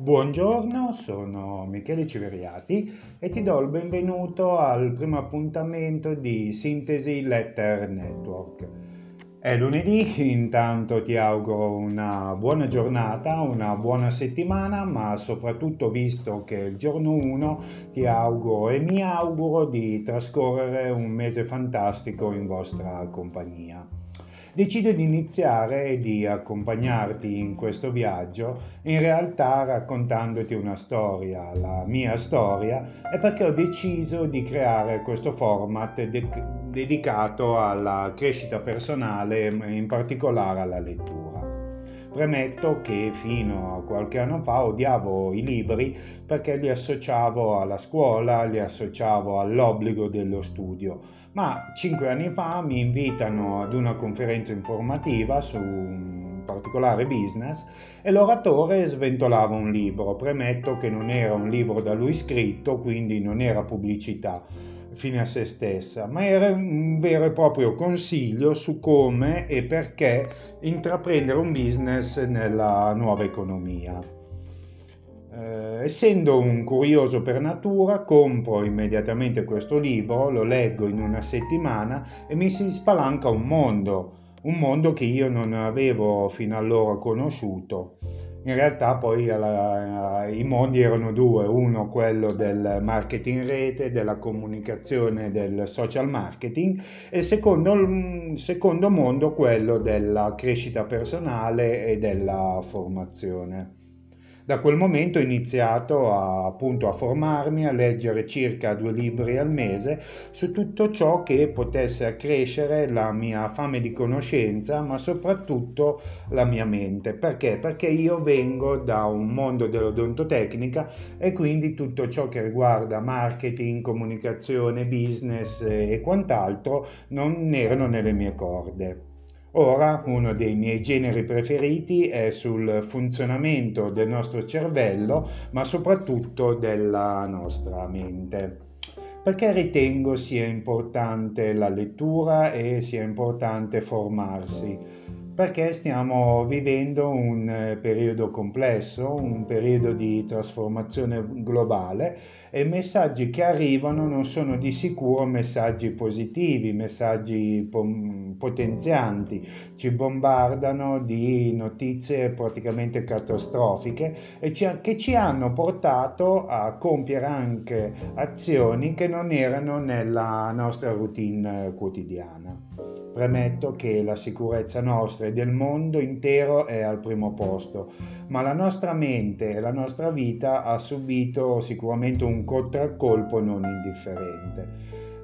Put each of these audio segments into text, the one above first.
Buongiorno, sono Michele Civeriati e ti do il benvenuto al primo appuntamento di Sintesi Letter Network. È lunedì, intanto ti auguro una buona giornata, una buona settimana, ma soprattutto visto che è il giorno 1 ti auguro e mi auguro di trascorrere un mese fantastico in vostra compagnia decido di iniziare e di accompagnarti in questo viaggio, in realtà raccontandoti una storia, la mia storia, e perché ho deciso di creare questo format de- dedicato alla crescita personale, in particolare alla lettura. Premetto che fino a qualche anno fa odiavo i libri perché li associavo alla scuola, li associavo all'obbligo dello studio, ma cinque anni fa mi invitano ad una conferenza informativa su un particolare business e l'oratore sventolava un libro. Premetto che non era un libro da lui scritto, quindi non era pubblicità fine a se stessa, ma era un vero e proprio consiglio su come e perché intraprendere un business nella nuova economia. Eh, essendo un curioso per natura, compro immediatamente questo libro, lo leggo in una settimana e mi si spalanca un mondo, un mondo che io non avevo fino allora conosciuto in realtà poi alla, i mondi erano due, uno quello del marketing rete, della comunicazione, del social marketing e secondo, secondo mondo quello della crescita personale e della formazione. Da quel momento ho iniziato a, appunto a formarmi, a leggere circa due libri al mese su tutto ciò che potesse accrescere la mia fame di conoscenza, ma soprattutto la mia mente. Perché? Perché io vengo da un mondo dell'odontotecnica e quindi tutto ciò che riguarda marketing, comunicazione, business e quant'altro non erano nelle mie corde. Ora uno dei miei generi preferiti è sul funzionamento del nostro cervello, ma soprattutto della nostra mente. Perché ritengo sia importante la lettura e sia importante formarsi? Perché stiamo vivendo un periodo complesso, un periodo di trasformazione globale e i messaggi che arrivano non sono di sicuro messaggi positivi, messaggi potenzianti, ci bombardano di notizie praticamente catastrofiche e ci, che ci hanno portato a compiere anche azioni che non erano nella nostra routine quotidiana. Premetto che la sicurezza nostra e del mondo intero è al primo posto, ma la nostra mente e la nostra vita ha subito sicuramente un contraccolpo non indifferente.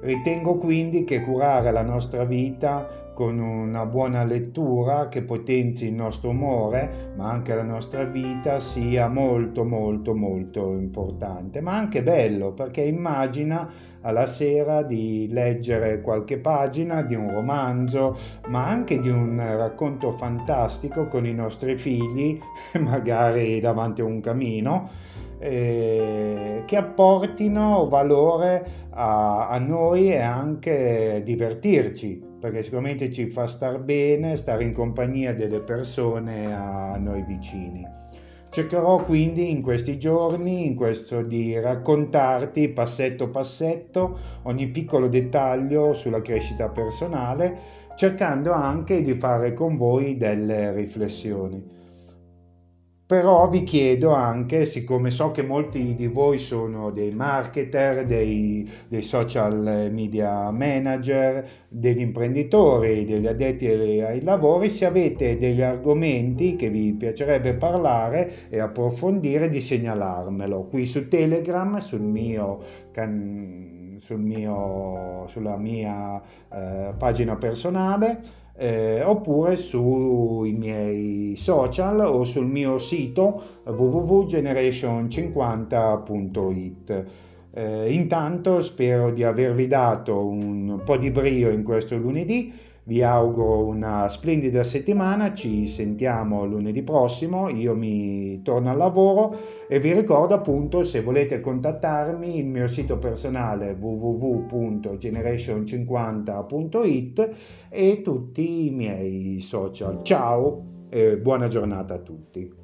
Ritengo quindi che curare la nostra vita con una buona lettura che potenzi il nostro umore, ma anche la nostra vita, sia molto molto molto importante, ma anche bello, perché immagina alla sera di leggere qualche pagina di un romanzo, ma anche di un racconto fantastico con i nostri figli, magari davanti a un camino, eh, che apportino valore a, a noi e anche divertirci perché sicuramente ci fa star bene stare in compagnia delle persone a noi vicini. Cercherò quindi in questi giorni, in questo di raccontarti passetto passetto ogni piccolo dettaglio sulla crescita personale, cercando anche di fare con voi delle riflessioni. Però vi chiedo anche, siccome so che molti di voi sono dei marketer, dei, dei social media manager, degli imprenditori, degli addetti ai lavori, se avete degli argomenti che vi piacerebbe parlare e approfondire, di segnalarmelo. Qui su Telegram, sul mio can- sul mio, sulla mia eh, pagina personale eh, oppure sui miei social o sul mio sito www.generation50.it. Eh, intanto spero di avervi dato un po' di brio in questo lunedì vi auguro una splendida settimana, ci sentiamo lunedì prossimo, io mi torno al lavoro e vi ricordo appunto se volete contattarmi il mio sito personale www.generation50.it e tutti i miei social. Ciao e buona giornata a tutti.